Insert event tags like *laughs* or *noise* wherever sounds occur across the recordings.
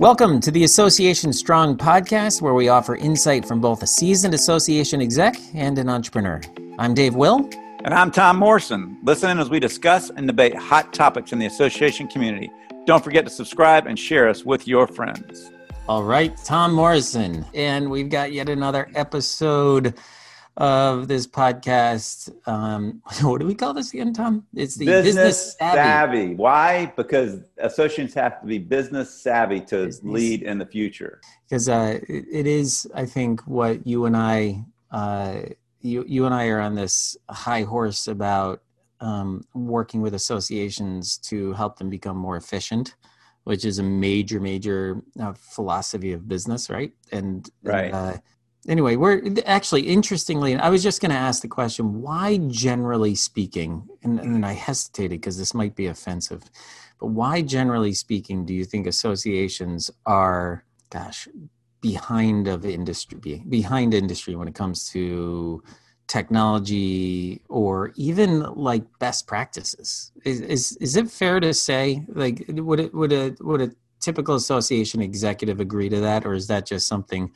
Welcome to the Association Strong podcast, where we offer insight from both a seasoned association exec and an entrepreneur. I'm Dave Will. And I'm Tom Morrison. Listen in as we discuss and debate hot topics in the association community. Don't forget to subscribe and share us with your friends. All right, Tom Morrison. And we've got yet another episode of this podcast. Um, *laughs* what do we call this again, Tom? It's the business, business savvy. savvy. Why? Because associates have to be business savvy to business. lead in the future. Because uh, it, it is, I think, what you and I, uh, you you and I are on this high horse about um, working with associations to help them become more efficient which is a major major uh, philosophy of business right and right uh, anyway, we're actually interestingly, I was just going to ask the question why, generally speaking, and, and I hesitated because this might be offensive, but why, generally speaking, do you think associations are, gosh, behind of industry, behind industry when it comes to technology or even like best practices? Is, is, is it fair to say, like, would it, would a, would a typical association executive agree to that, or is that just something?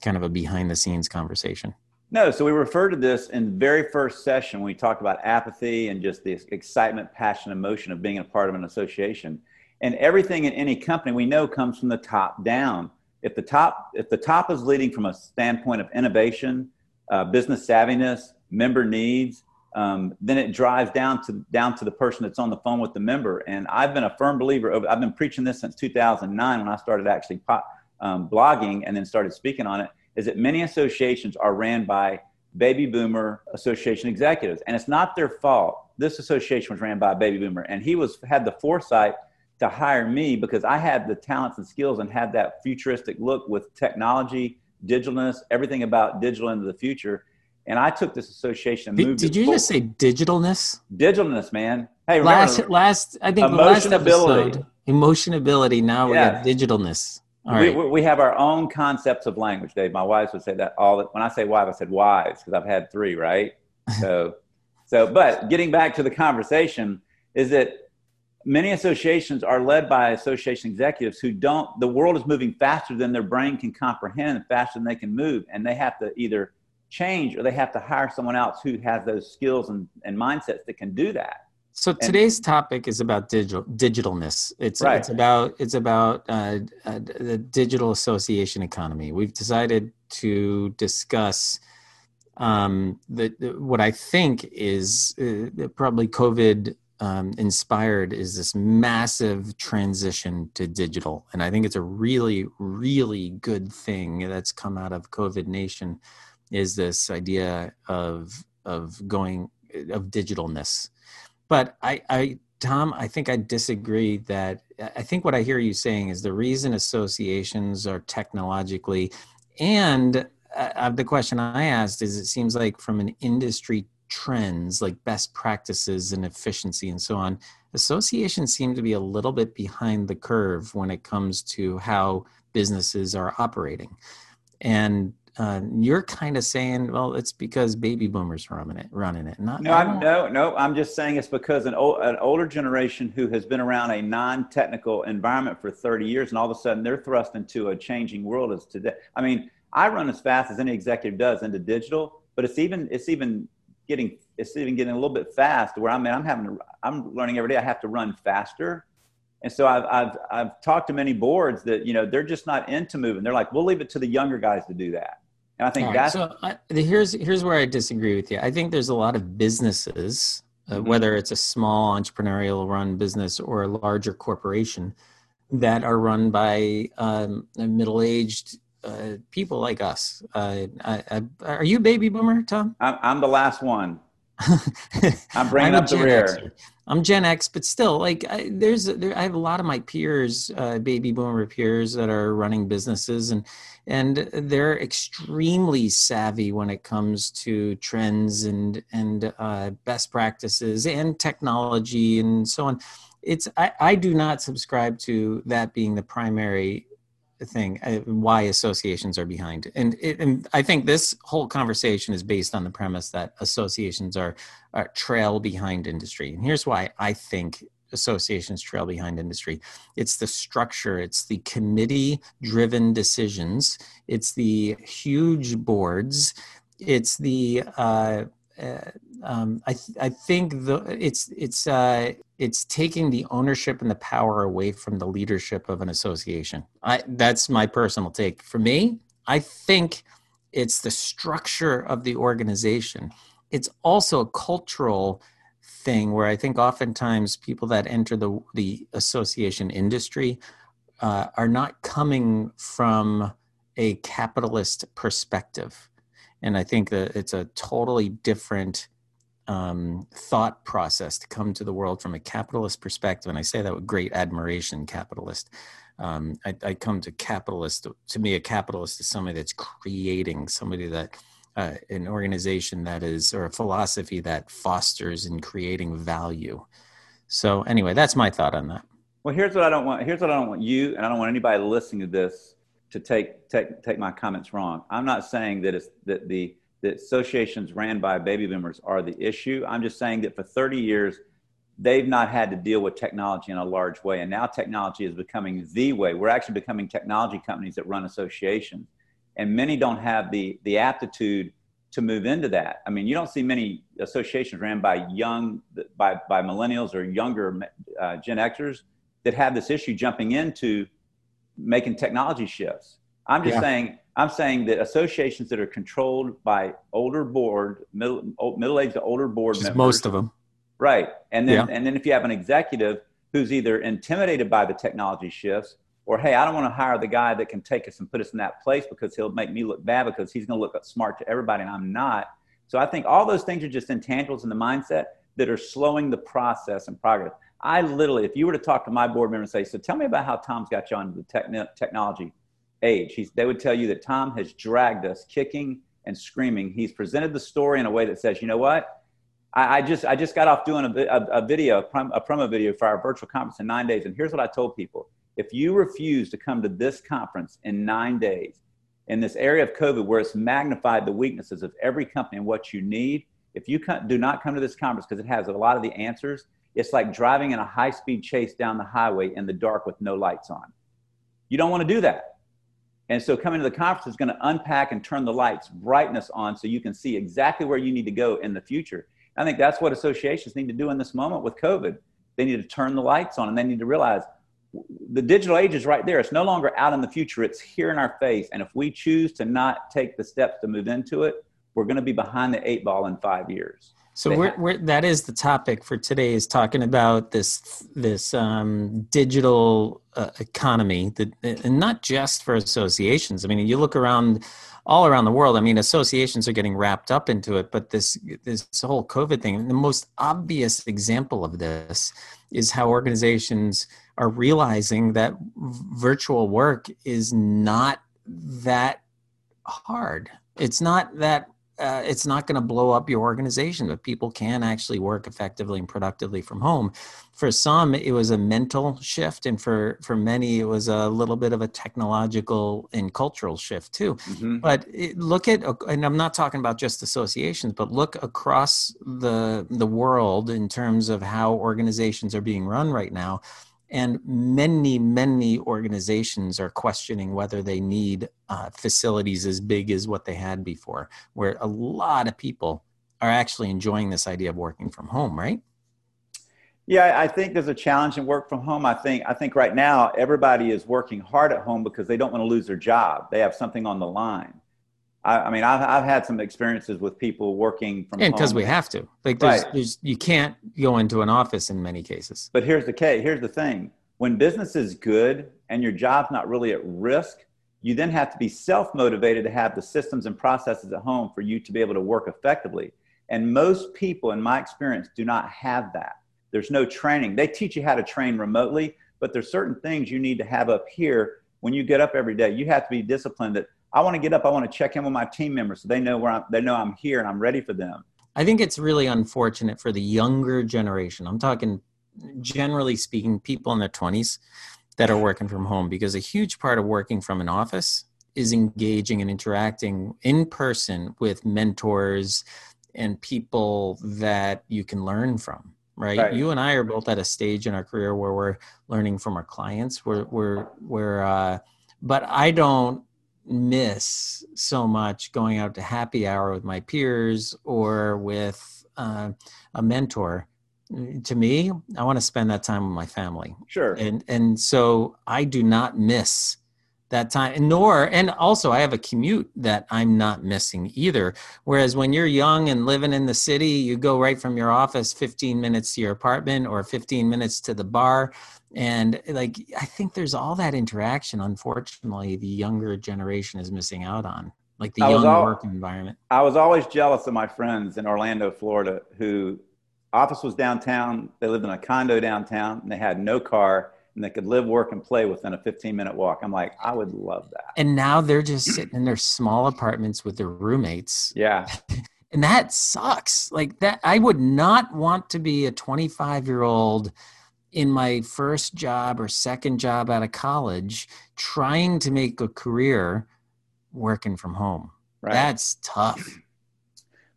Kind of a behind the scenes conversation? No, so we referred to this in the very first session we talked about apathy and just the excitement, passion, emotion of being a part of an association. And everything in any company we know comes from the top down. If the top, if the top is leading from a standpoint of innovation, uh, business savviness, member needs, um, then it drives down to down to the person that's on the phone with the member. And I've been a firm believer. Of, I've been preaching this since 2009 when I started actually pop, um, blogging and then started speaking on it is that many associations are ran by baby boomer association executives. And it's not their fault. This association was ran by a baby boomer and he was had the foresight to hire me because i had the talents and skills and had that futuristic look with technology digitalness everything about digital into the future. And i took this association and moved did, did you forward. just say digitalness? Digitalness man. Hey last remember, last i think last episode emotionability now we got digitalness we, we have our own concepts of language, Dave. My wives would say that all. When I say wives, I said wives because I've had three, right? *laughs* So, so, but getting back to the conversation, is that many associations are led by association executives who don't. The world is moving faster than their brain can comprehend, faster than they can move, and they have to either change or they have to hire someone else who has those skills and, and mindsets that can do that. So today's topic is about digital digitalness. It's right. it's about it's about uh, uh, the digital association economy. We've decided to discuss um, the, the, what I think is uh, probably COVID um, inspired is this massive transition to digital, and I think it's a really really good thing that's come out of COVID Nation is this idea of of going of digitalness but I, I, Tom, I think I disagree that I think what I hear you saying is the reason associations are technologically, and uh, the question I asked is it seems like from an industry trends like best practices and efficiency and so on, associations seem to be a little bit behind the curve when it comes to how businesses are operating. And uh, you're kind of saying, well, it's because baby boomers running it, running it. Not, no, I'm, no, no. I'm just saying it's because an, old, an older generation who has been around a non-technical environment for 30 years, and all of a sudden they're thrust into a changing world as today. I mean, I run as fast as any executive does into digital, but it's even it's even getting it's even getting a little bit fast. Where I mean, I'm having to, I'm learning every day. I have to run faster. And so I've, I've, I've talked to many boards that, you know, they're just not into moving. They're like, we'll leave it to the younger guys to do that. And I think right, that's so. I, here's here's where I disagree with you. I think there's a lot of businesses, uh, mm-hmm. whether it's a small entrepreneurial run business or a larger corporation, that are run by um, middle aged uh, people like us. Uh, I, I, are you baby boomer, Tom? I'm, I'm the last one. I'm bringing I'm up the rear. Xer. I'm Gen X, but still, like, I, there's there, I have a lot of my peers, uh, baby boomer peers, that are running businesses, and and they're extremely savvy when it comes to trends and and uh, best practices and technology and so on. It's I, I do not subscribe to that being the primary thing uh, why associations are behind and, it, and i think this whole conversation is based on the premise that associations are, are trail behind industry and here's why i think associations trail behind industry. It's the structure, it's the committee driven decisions, it's the huge boards, it's the uh, um, I, th- I think the it's it's uh, it's taking the ownership and the power away from the leadership of an association. I that's my personal take. For me, I think it's the structure of the organization. It's also a cultural thing where I think oftentimes people that enter the the association industry uh, are not coming from a capitalist perspective, and I think that it's a totally different um, thought process to come to the world from a capitalist perspective. And I say that with great admiration, capitalist. Um, I, I, come to capitalist. To me, a capitalist is somebody that's creating, somebody that uh, an organization that is, or a philosophy that fosters and creating value. So, anyway, that's my thought on that. Well, here's what I don't want. Here's what I don't want you, and I don't want anybody listening to this to take take take my comments wrong. I'm not saying that it's that the that associations ran by baby boomers are the issue. I'm just saying that for 30 years, they've not had to deal with technology in a large way. And now technology is becoming the way. We're actually becoming technology companies that run associations. And many don't have the, the aptitude to move into that. I mean, you don't see many associations ran by young, by, by millennials or younger uh, Gen Xers that have this issue jumping into making technology shifts. I'm just yeah. saying I'm saying that associations that are controlled by older board, middle, middle-aged to older board members, most of them, right? And then, yeah. and then if you have an executive who's either intimidated by the technology shifts, or hey, I don't want to hire the guy that can take us and put us in that place because he'll make me look bad because he's going to look smart to everybody and I'm not. So I think all those things are just intangibles in the mindset that are slowing the process and progress. I literally, if you were to talk to my board member and say, "So tell me about how Tom's got you on the technology," age. He's, they would tell you that Tom has dragged us kicking and screaming. He's presented the story in a way that says, you know what? I, I just I just got off doing a, a, a video, a, a promo video for our virtual conference in nine days. And here's what I told people. If you refuse to come to this conference in nine days, in this area of COVID where it's magnified the weaknesses of every company and what you need, if you do not come to this conference because it has a lot of the answers, it's like driving in a high speed chase down the highway in the dark with no lights on. You don't want to do that. And so coming to the conference is going to unpack and turn the lights brightness on so you can see exactly where you need to go in the future. I think that's what associations need to do in this moment with COVID. They need to turn the lights on and they need to realize the digital age is right there. It's no longer out in the future, it's here in our face. And if we choose to not take the steps to move into it, we're going to be behind the eight ball in five years. So we're, we're, that is the topic for today is talking about this this um, digital uh, economy that and not just for associations. I mean, you look around all around the world. I mean, associations are getting wrapped up into it, but this this whole COVID thing. The most obvious example of this is how organizations are realizing that virtual work is not that hard. It's not that uh, it's not going to blow up your organization, but people can actually work effectively and productively from home. For some, it was a mental shift, and for for many, it was a little bit of a technological and cultural shift too. Mm-hmm. But it, look at, and I'm not talking about just associations, but look across the the world in terms of how organizations are being run right now. And many, many organizations are questioning whether they need uh, facilities as big as what they had before, where a lot of people are actually enjoying this idea of working from home, right? Yeah, I think there's a challenge in work from home. I think I think right now everybody is working hard at home because they don't want to lose their job. They have something on the line. I, I mean, I've, I've had some experiences with people working from and because we have to. Like, there's, right. there's you can't go into an office in many cases. But here's the case. Here's the thing: when business is good and your job's not really at risk, you then have to be self motivated to have the systems and processes at home for you to be able to work effectively. And most people, in my experience, do not have that. There's no training. They teach you how to train remotely, but there's certain things you need to have up here when you get up every day. You have to be disciplined that I want to get up. I want to check in with my team members so they know where I'm, they know I'm here and I'm ready for them. I think it's really unfortunate for the younger generation. I'm talking generally speaking, people in their 20s that are working from home because a huge part of working from an office is engaging and interacting in person with mentors and people that you can learn from. right? right? You and I are both at a stage in our career where we're learning from our clients. We're we're we're uh, but I don't miss so much going out to happy hour with my peers or with uh, a mentor. To me i want to spend that time with my family. Sure. And and so i do not miss that time and nor and also i have a commute that i'm not missing either whereas when you're young and living in the city you go right from your office 15 minutes to your apartment or 15 minutes to the bar and like i think there's all that interaction unfortunately the younger generation is missing out on like the young al- work environment i was always jealous of my friends in orlando florida who office was downtown. They lived in a condo downtown and they had no car and they could live, work, and play within a 15 minute walk. I'm like, I would love that. And now they're just sitting in their small apartments with their roommates. Yeah. *laughs* and that sucks. Like that, I would not want to be a 25 year old in my first job or second job out of college trying to make a career working from home. Right. That's tough.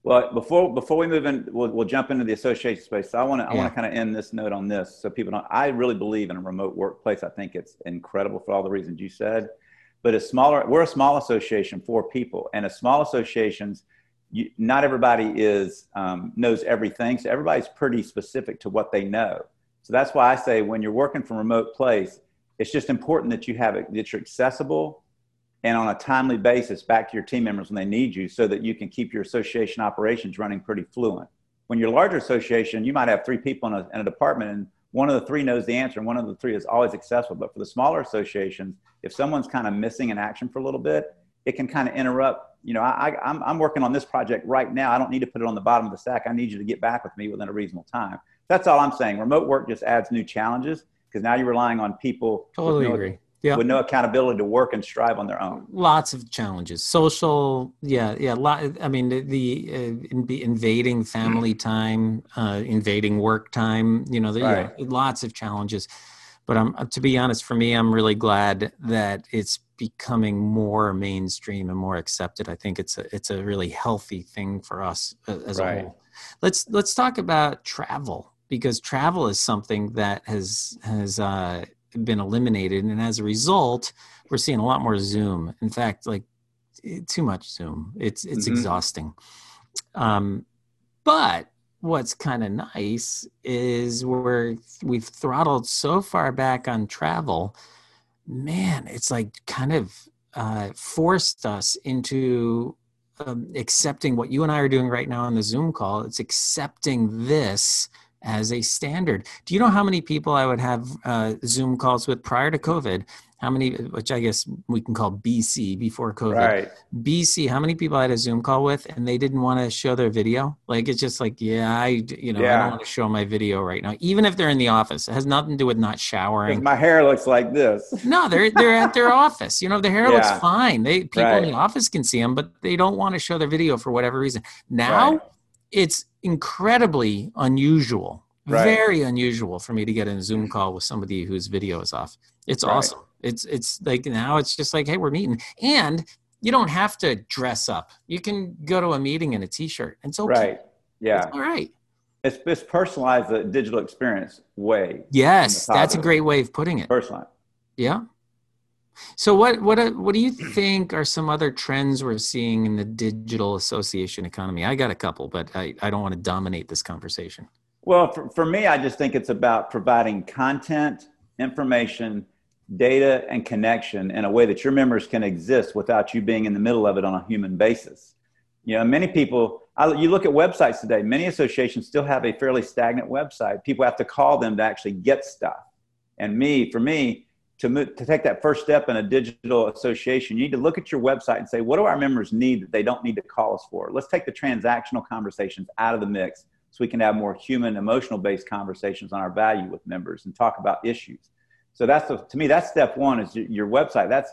Well, before before we move in, we'll, we'll jump into the association space. So I want to I want to kind of end this note on this, so people know. I really believe in a remote workplace. I think it's incredible for all the reasons you said. But a smaller, we're a small association for people, and a small associations, you, not everybody is um, knows everything. So everybody's pretty specific to what they know. So that's why I say when you're working from remote place, it's just important that you have it that you're accessible and on a timely basis back to your team members when they need you so that you can keep your association operations running pretty fluent. When you're a larger association, you might have three people in a, in a department and one of the three knows the answer and one of the three is always accessible. But for the smaller associations, if someone's kind of missing an action for a little bit, it can kind of interrupt. You know, I, I'm, I'm working on this project right now. I don't need to put it on the bottom of the stack. I need you to get back with me within a reasonable time. That's all I'm saying. Remote work just adds new challenges because now you're relying on people. Totally agree yeah. with no accountability to work and strive on their own. Lots of challenges. Social, yeah, yeah. Lot, I mean, the, the uh, invading family time, uh, invading work time. You know, the, right. lots of challenges. But I'm, uh, to be honest, for me, I'm really glad that it's becoming more mainstream and more accepted. I think it's a it's a really healthy thing for us uh, as right. a whole. Let's let's talk about travel because travel is something that has has uh, been eliminated and as a result we're seeing a lot more zoom. In fact like too much zoom. It's it's mm-hmm. exhausting. Um, but what's kind of nice is we're we've throttled so far back on travel man it's like kind of uh, forced us into um, accepting what you and i are doing right now on the zoom call. It's accepting this as a standard. Do you know how many people I would have uh, Zoom calls with prior to COVID? How many, which I guess we can call BC before COVID. Right. BC, how many people I had a Zoom call with and they didn't want to show their video? Like it's just like, yeah, I, you know, yeah. I don't want to show my video right now, even if they're in the office. It has nothing to do with not showering. My hair looks like this. no, they're they're at their *laughs* office. You know, their hair yeah. looks fine. They people right. in the office can see them, but they don't want to show their video for whatever reason. Now. Right it's incredibly unusual, right. very unusual for me to get in a Zoom call with somebody whose video is off. It's right. awesome. It's it's like now it's just like, hey, we're meeting, and you don't have to dress up. You can go to a meeting in a t-shirt. And it's okay. Right. Yeah. It's all right. It's, it's personalized the digital experience way. Yes, that's a great way of putting it. Personalized. Yeah. So what what uh, what do you think are some other trends we're seeing in the digital association economy? I got a couple, but I, I don't want to dominate this conversation. Well, for, for me, I just think it's about providing content, information, data, and connection in a way that your members can exist without you being in the middle of it on a human basis. You know, many people, I, you look at websites today, many associations still have a fairly stagnant website. People have to call them to actually get stuff. And me, for me, to, move, to take that first step in a digital association, you need to look at your website and say, what do our members need that they don't need to call us for? Let's take the transactional conversations out of the mix so we can have more human, emotional based conversations on our value with members and talk about issues. So that's the, to me, that's step one is your website. That's,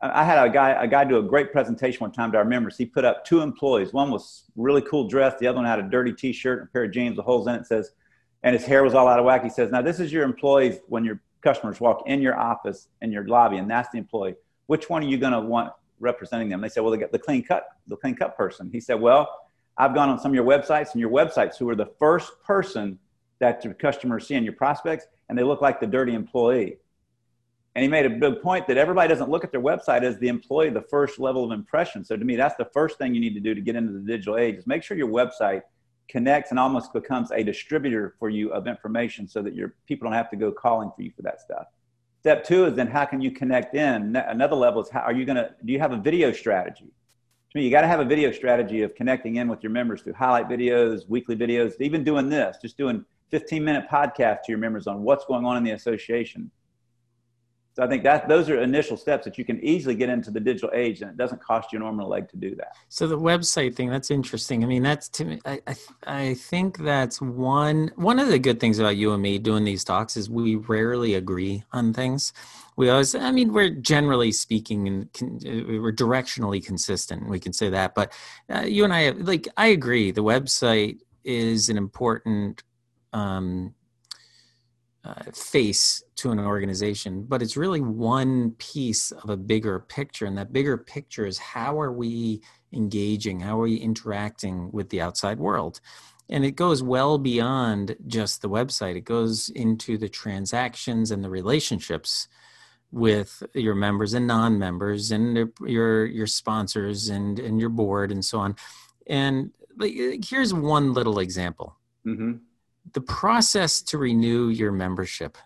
I had a guy, a guy do a great presentation one time to our members. He put up two employees. One was really cool dressed. The other one had a dirty t-shirt and a pair of jeans with holes in it. says, and his hair was all out of whack. He says, now this is your employees when you're customers walk in your office in your lobby and that's the employee which one are you going to want representing them they said well they got the clean cut the clean cut person he said well i've gone on some of your websites and your websites who are the first person that your customers see and your prospects, and they look like the dirty employee. And he made a big point that everybody doesn't look at their website as the employee, the first level of impression. So to me, that's the first thing you need to do to get into the digital age is make sure your website connects and almost becomes a distributor for you of information so that your people don't have to go calling for you for that stuff. Step two is then how can you connect in? Another level is how are you going to, do you have a video strategy? To me, you got to have a video strategy of connecting in with your members through highlight videos, weekly videos, even doing this, just doing 15 minute podcast to your members on what's going on in the association so I think that those are initial steps that you can easily get into the digital age, and it doesn't cost you an arm and a leg to do that. So the website thing, that's interesting. I mean, that's to me. I, I I think that's one one of the good things about you and me doing these talks is we rarely agree on things. We always, I mean, we're generally speaking and uh, we're directionally consistent. We can say that, but uh, you and I, like, I agree. The website is an important um, uh, face to an organization, but it's really one piece of a bigger picture. And that bigger picture is how are we engaging? How are we interacting with the outside world? And it goes well beyond just the website, it goes into the transactions and the relationships with your members and non-members and your your sponsors and and your board and so on and like, here's one little example mm-hmm the process to renew your membership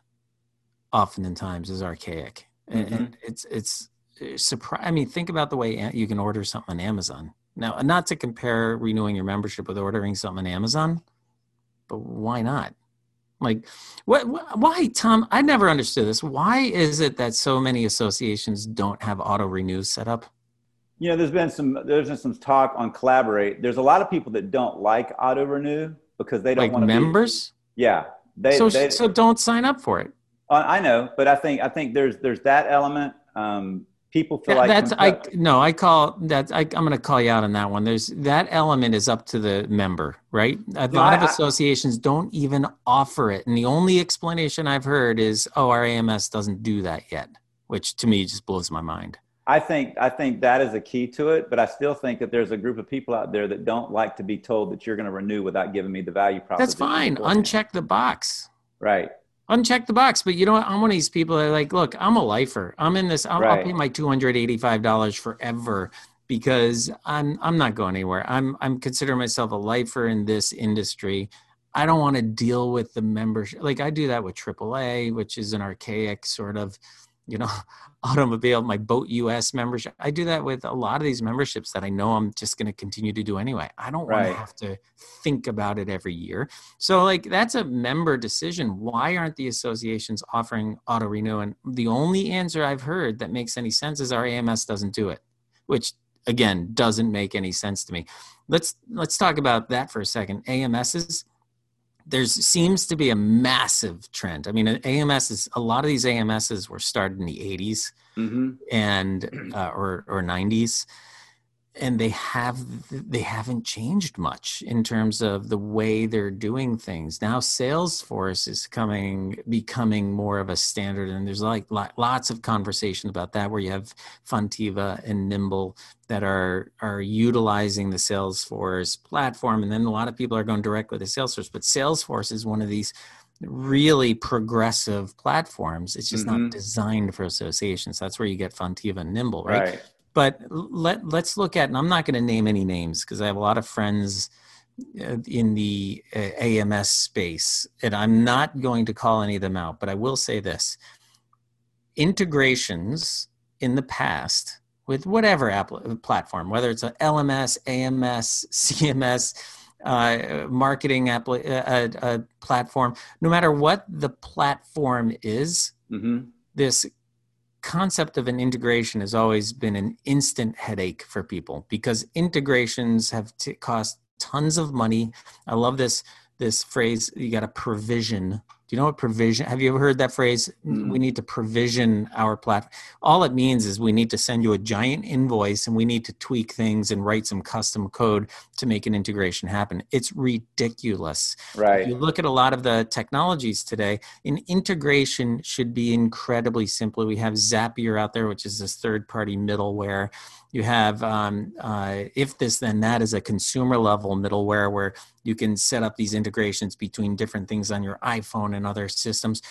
oftentimes is archaic. Mm-hmm. and it's it's uh, surprise i mean think about the way you can order something on amazon. Now not to compare renewing your membership with ordering something on amazon but why not? Like what, why tom i never understood this. Why is it that so many associations don't have auto renew set up? You know there's been some there's been some talk on collaborate. There's a lot of people that don't like auto renew because they don't like want to members. Be, yeah, they so they, so don't sign up for it. I know, but I think I think there's there's that element. Um, people feel yeah, like that's I no I call that I, am going to call you out on that one. There's that element is up to the member, right? A no, lot I, of associations don't even offer it, and the only explanation I've heard is, "Oh, our AMS doesn't do that yet," which to me just blows my mind. I think I think that is a key to it, but I still think that there's a group of people out there that don't like to be told that you're going to renew without giving me the value proposition. That's fine. Uncheck the box. Right. Uncheck the box. But you know what? I'm one of these people that are like, look, I'm a lifer. I'm in this. I'll, right. I'll pay my $285 forever because I'm I'm not going anywhere. I'm I'm considering myself a lifer in this industry. I don't want to deal with the membership. Like I do that with AAA, which is an archaic sort of you know *laughs* automobile my boat us membership i do that with a lot of these memberships that i know i'm just going to continue to do anyway. I don't right. want to have to think about it every year. So like that's a member decision. Why aren't the associations offering auto renew? And the only answer i've heard that makes any sense is our ams doesn't do it which again doesn't make any sense to me. Let's let's talk about that for a second. Ams's there seems to be a massive trend. I mean, AMS is a lot of these AMSs were started in the 80s mm-hmm. and uh, or or 90s, and they have they haven't changed much in terms of the way they're doing things now salesforce is coming becoming more of a standard and there's like lots of conversation about that where you have Fonteva and nimble that are are utilizing the salesforce platform and then a lot of people are going direct with the salesforce but salesforce is one of these really progressive platforms. It's just mm-hmm. not designed for associations. That's where you get Fonteva and Nimble, right? right but let let's look at and i'm not going to name any names because i have a lot of friends uh, in the uh, ams space and i'm not going to call any of them out but i will say this integrations in the past with whatever app, uh, platform whether it's a lms ams *laughs* cms uh, marketing app, uh, uh, platform no matter what the platform is mm-hmm. this concept of an integration has always been an instant headache for people because integrations have t- cost tons of money. I love this this phrase. You got to provision. You know what provision? Have you ever heard that phrase? Mm-hmm. We need to provision our platform. All it means is we need to send you a giant invoice and we need to tweak things and write some custom code to make an integration happen. It's ridiculous. Right. If you look at a lot of the technologies today, an integration should be incredibly simple. We have Zapier out there, which is this third party middleware you have um, uh, if this then that is a consumer level middleware where you can set up these integrations between different things on your iphone and other systems.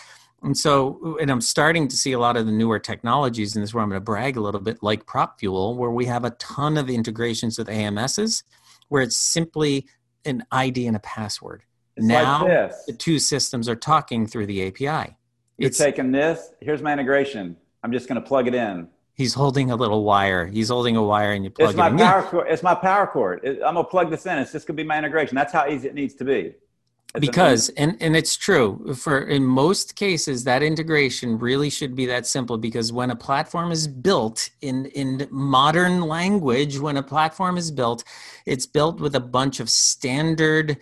And so and i'm starting to see a lot of the newer technologies and this is where i'm going to brag a little bit like propfuel where we have a ton of integrations with ams's where it's simply an id and a password. It's now like the two systems are talking through the api you're it's, taking this here's my integration. I'm just going to plug it in He's holding a little wire. He's holding a wire, and you plug it's my it in. Power cord. It's my power cord. It, I'm gonna plug this in. It's just gonna be my integration. That's how easy it needs to be. It's because and and it's true for in most cases that integration really should be that simple because when a platform is built in in modern language when a platform is built it's built with a bunch of standard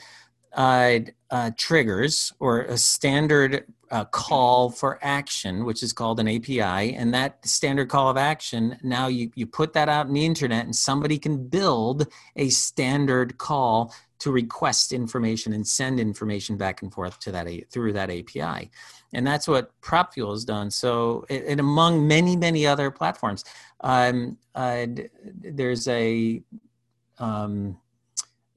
uh, uh, triggers or a standard uh, call for action, which is called an API. And that standard call of action, now you, you put that out in the internet and somebody can build a standard call to request information and send information back and forth to that through that API. And that's what PropFuel has done. So, and among many, many other platforms, um, uh, there's a um,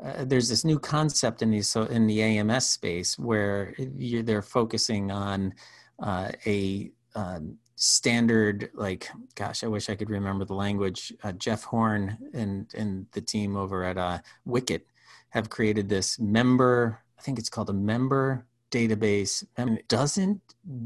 uh, there's this new concept in the so in the AMS space where they're focusing on uh, a um, standard like gosh I wish I could remember the language uh, Jeff Horn and and the team over at uh, Wicket have created this member I think it's called a member database and it doesn't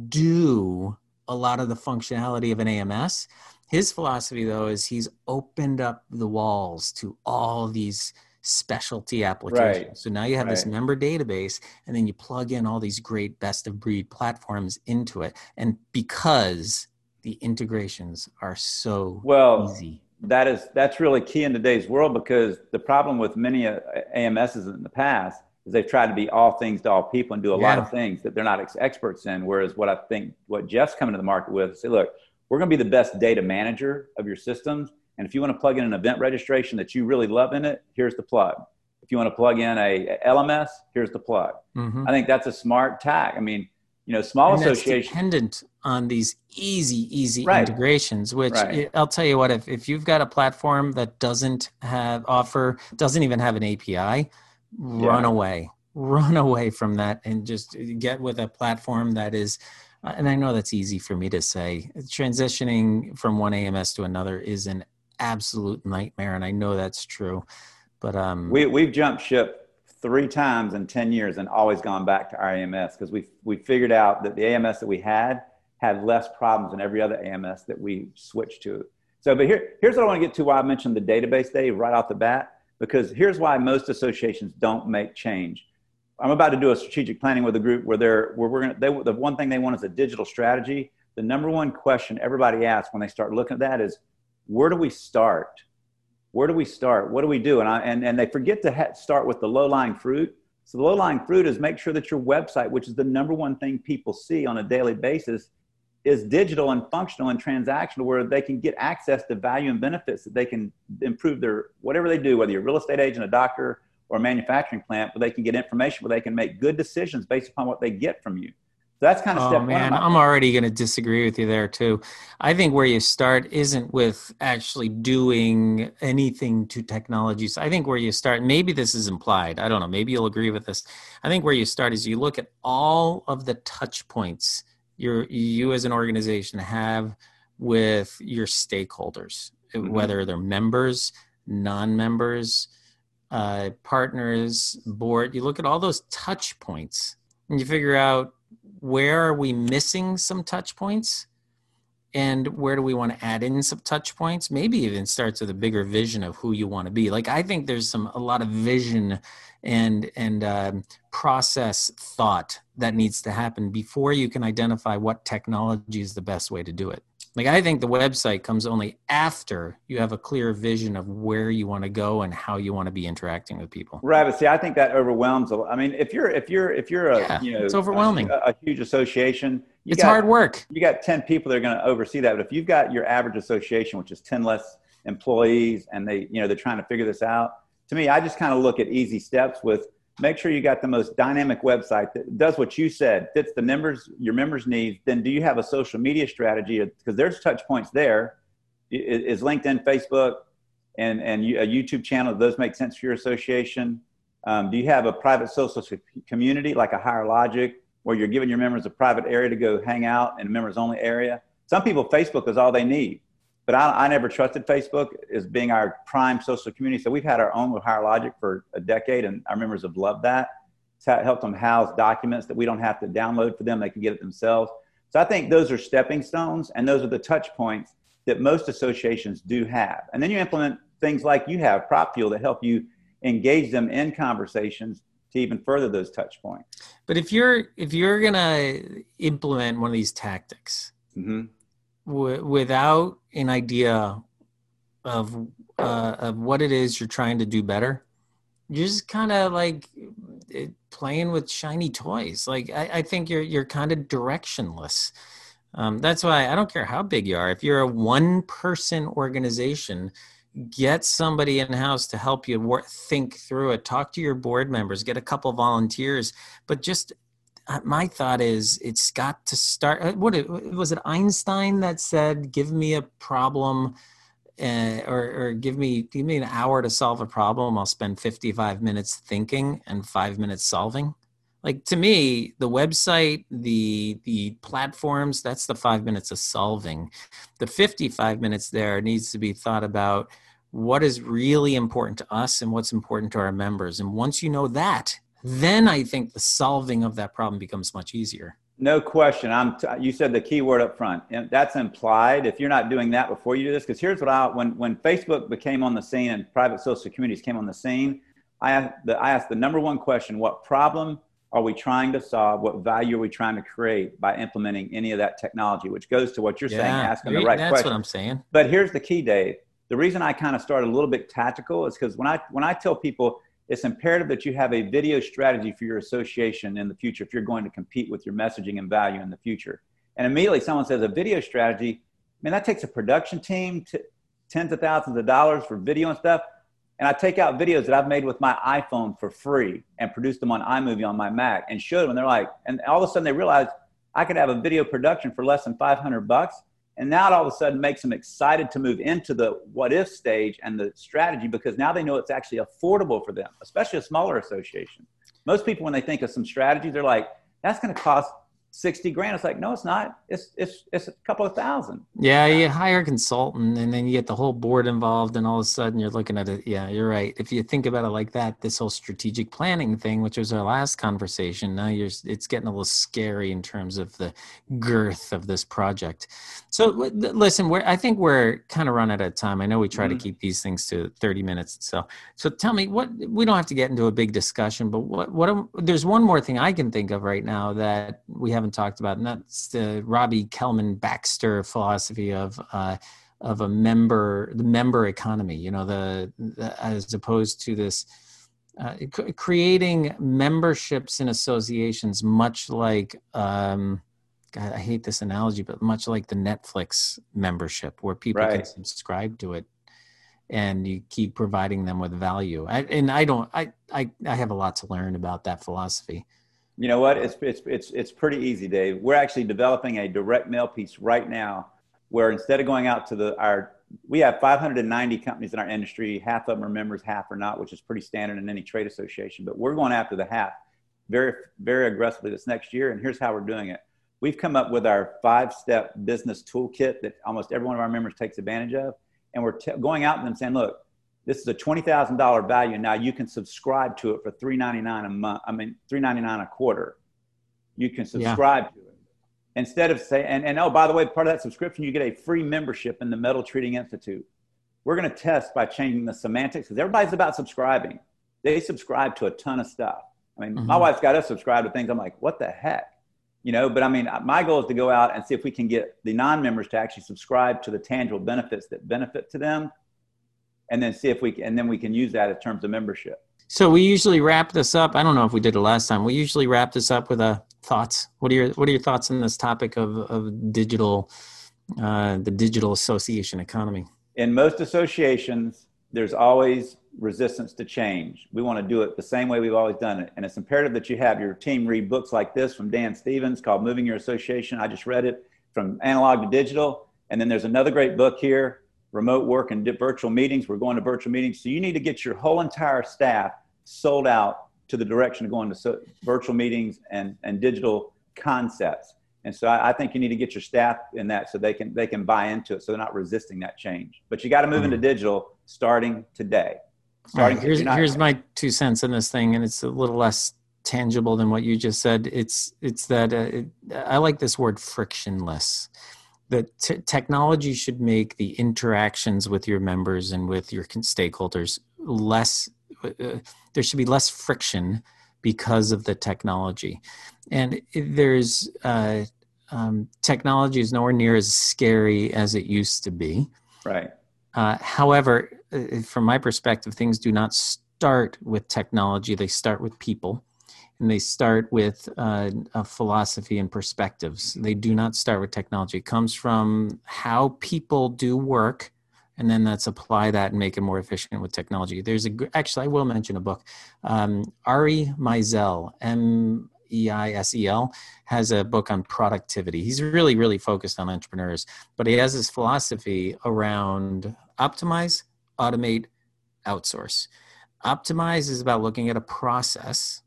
do a lot of the functionality of an AMS his philosophy though is he's opened up the walls to all these specialty applications. Right. So now you have right. this member database, and then you plug in all these great best of breed platforms into it. And because the integrations are so well, easy. That is that's really key in today's world because the problem with many uh, AMSs in the past is they've tried to be all things to all people and do a yeah. lot of things that they're not ex- experts in. Whereas what I think what Jeff's coming to the market with, say, look, we're going to be the best data manager of your systems and if you want to plug in an event registration that you really love in it, here's the plug. If you want to plug in a LMS, here's the plug. Mm-hmm. I think that's a smart tack. I mean, you know, small and associations dependent on these easy, easy right. integrations. Which right. I'll tell you what, if if you've got a platform that doesn't have offer, doesn't even have an API, yeah. run away, run *laughs* away from that, and just get with a platform that is and I know that's easy for me to say. Transitioning from one AMS to another is an absolute nightmare, and I know that's true. But um, we we've jumped ship three times in ten years and always gone back to our AMS because we we figured out that the AMS that we had had less problems than every other AMS that we switched to. So, but here here's what I want to get to. Why I mentioned the database day right off the bat because here's why most associations don't make change. I'm about to do a strategic planning with a group where they're where we're gonna they the one thing they want is a digital strategy. The number one question everybody asks when they start looking at that is where do we start? Where do we start? What do we do? And, I, and, and they forget to ha- start with the low lying fruit. So the low lying fruit is make sure that your website, which is the number one thing people see on a daily basis, is digital and functional and transactional where they can get access to value and benefits that they can improve their whatever they do, whether you're a real estate agent, a doctor, or a manufacturing plant, where they can get information where they can make good decisions based upon what they get from you. So that's kind of oh, step man, I'm already going to disagree with you there too. I think where you start isn't with actually doing anything to technologies. I think where you start, maybe this is implied. I don't know. Maybe you'll agree with this. I think where you start is you look at all of the touch points your you as an organization have with your stakeholders, mm-hmm. whether they're members, non-members, uh, partners, board. You look at all those touch points and you figure out where are we missing some touch points? And where do we want to add in some touch points? Maybe even starts with a bigger vision of who you want to be. Like i think there's some a lot of vision and and um, process thought that needs to happen before you can identify what technology is the best way to do it Like I think the website comes only after you have a clear vision of where you want to go and how you want to be interacting with people. Right, but see, I think that overwhelms. I mean, if you're if you're if you're a yeah, you know it's overwhelming a, a huge association, it's got, hard work. You got ten people that are going to oversee that, but if you've got your average association, which is ten less employees, and they you know they're trying to figure this out. To me, I just kind of look at easy steps with make sure you got the most dynamic website that does what you said fits the members your members needs. Then do you have a social media strategy? Because there's touch points there. Is linkedin facebook and and a youtube channel those make sense for your association? Um, do you have a private social community like a higher logic where you're giving your members a private area to go hang out in a members only area? Some people facebook is all they need but I, I, never trusted Facebook as being our prime social community. So we've had our own with Higher Logic for a decade, and our members have loved that. It's helped them house documents that we don't have to download for them; they can get it themselves. So I think those are stepping stones, and those are the touch points that most associations do have. And then you implement things like you have PropFuel that help you engage them in conversations to even further those touch points. But if you're if you're gonna implement one of these tactics. Mm-hmm w- without an idea of uh, of what it is you're trying to do better, you're just kind of like playing with shiny toys. Like I, I think you're you're kind of directionless. Um, that's why I don't care how big you are. If you're a one person organization, get somebody in house to help you think through it. Talk to your board members, get a couple volunteers, but just my thought is it's got to start uh, what was it einstein that said give me a problem uh, or, or give me give me an hour to solve a problem. I'll spend 55 minutes thinking and five minutes solving. Like to me the website the the platforms that's the five minutes of solving. The 55 minutes there needs to be thought about what is really important to us and what's important to our members. And once you know that then I think the solving of that problem becomes much easier. No question. I'm. T- you said the key word up front, and that's implied. If you're not doing that before you do this, because here's what I when when Facebook became on the scene and private social communities came on the scene, I asked the, I asked the number one question: What problem are we trying to solve? What value are we trying to create by implementing any of that technology? Which goes to what you're yeah, saying, asking the right that's question. That's what I'm saying. But here's the key, Dave. The reason I kind of started a little bit tactical is because when I when I tell people it's imperative that you have a video strategy for your association in the future if you're going to compete with your messaging and value in the future. And immediately someone says a video strategy, I mean, that takes a production team to tens of thousands of dollars for video and stuff. And I take out videos that I've made with my iPhone for free and produce them on iMovie on my Mac and show them. And they're like, and all of a sudden they realize I could have a video production for less than 500 bucks and now all of a sudden makes them excited to move into the what if stage and the strategy because now they know it's actually affordable for them, especially a smaller association. Most people, when they think of some strategy, they're like, that's going to cost 60 grand. It's like, no, it's not. It's, it's, it's a couple of thousand. Yeah. You hire a consultant and then you get the whole board involved and all of a sudden you're looking at it. Yeah, you're right. If you think about it like that, this whole strategic planning thing, which was our last conversation, now you're, it's getting a little scary in terms of the girth of this project. So listen, we're, I think we're kind of run out of time. I know we try mm-hmm. to keep these things to 30 minutes. So, so tell me what, we don't have to get into a big discussion, but what, what, there's one more thing I can think of right now that we haven't haven't talked about, and that's the Robbie Kellman Baxter philosophy of uh, of a member, the member economy. You know, the, the as opposed to this. Uh, creating memberships and associations, much like um, God, I hate this analogy, but much like the Netflix membership, where people right. can subscribe to it and you keep providing them with value. I, and I don't, I, I, I have a lot to learn about that philosophy. You know what? It's, it's, it's, it's pretty easy, Dave. We're actually developing a direct mail piece right now where instead of going out to the, our, we have 590 companies in our industry. Half of them are members, half are not, which is pretty standard in any trade association. But we're going after the half very, very aggressively this next year. And here's how we're doing it. We've come up with our five step business toolkit that almost every one of our members takes advantage of. And we're t- going out and saying, look, this is a $20,000 value. Now you can subscribe to it for $3.99 a month. I mean, $3.99 a quarter. You can subscribe yeah. to it. Instead of say, and, and oh, by the way, part of that subscription, you get a free membership in the Metal Treating Institute. We're going to test by changing the semantics because everybody's about subscribing. They subscribe to a ton of stuff. I mean, mm-hmm. my wife's got us subscribe to things. I'm like, what the heck? you know but i mean my goal is to go out and see if we can get the non-members to actually subscribe to the tangible benefits that benefit to them and then see if we can, and then we can use that in terms of membership so we usually wrap this up i don't know if we did it last time we usually wrap this up with a thoughts what are your what are your thoughts on this topic of of digital uh, the digital association economy in most associations there's always resistance to change. We want to do it the same way we've always done it. And it's imperative that you have your team read books like this from Dan Stevens called Moving Your Association. I just read it from analog to digital. And then there's another great book here, Remote Work and Virtual Meetings. We're going to virtual meetings. So you need to get your whole entire staff sold out to the direction of going to so, virtual meetings and, and digital concepts. And so I, I, think you need to get your staff in that so they can they can buy into it so they're not resisting that change. But you got to move mm-hmm. into digital starting today. Starting right, here's here's my two cents in this thing, and it's a little less tangible than what you just said. It's it's that uh, it, I like this word frictionless. That t- technology should make the interactions with your members and with your stakeholders less. Uh, uh, there should be less friction because of the technology, and there's uh, um, technology is nowhere near as scary as it used to be. Right. Uh, however, uh, from my perspective, things do not start with technology, they start with people. And they start with uh, a philosophy and perspectives. They do not start with technology. It comes from how people do work, and then let's apply that and make it more efficient with technology. There's a actually, I will mention a book. Um, Ari Meisel, M E I S E L, has a book on productivity. He's really, really focused on entrepreneurs, but he has this philosophy around optimize, automate, outsource. Optimize is about looking at a process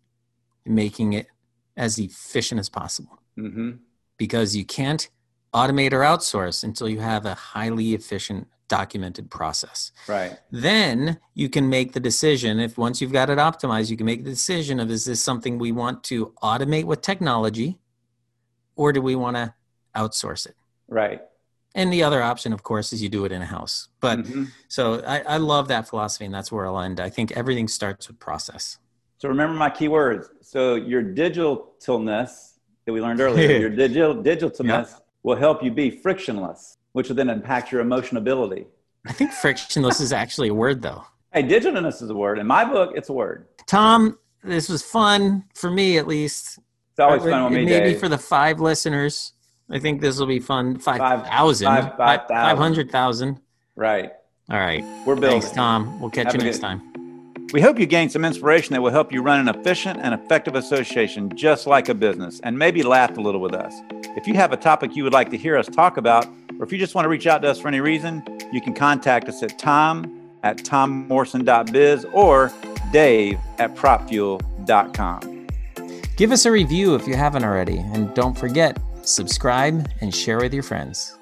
making it as efficient as possible. Mm-hmm. Because you can't automate or outsource until you have a highly efficient documented process. Right. Then you can make the decision if once you've got it optimized, you can make the decision of is this something we want to automate with technology or do we want to outsource it? Right and the other option of course is you do it in a house but mm-hmm. so I, I, love that philosophy and that's where i'll end i think everything starts with process so remember my key words so your digitalness that we learned earlier *laughs* your digital digitalness will help you be frictionless which will then impact your emotionability i think frictionless is actually a word though hey digitalness is a word in my book it's a word tom this was fun for me at least it's always fun with me maybe Dave. for the five listeners I think this will be fun. 5,000. 500,000. Right. All right. We're building. Thanks, Tom. We'll catch Have you next good... time. We hope you gained some inspiration that will help you run an efficient and effective association just like a business and maybe laugh a little with us. If you have a topic you would like to hear us talk about, or if you just want to reach out to us for any reason, you can contact us at tom at tommorrison.biz or dave at propfuel.com. Give us a review if you haven't already, and don't forget subscribe, and share with your friends.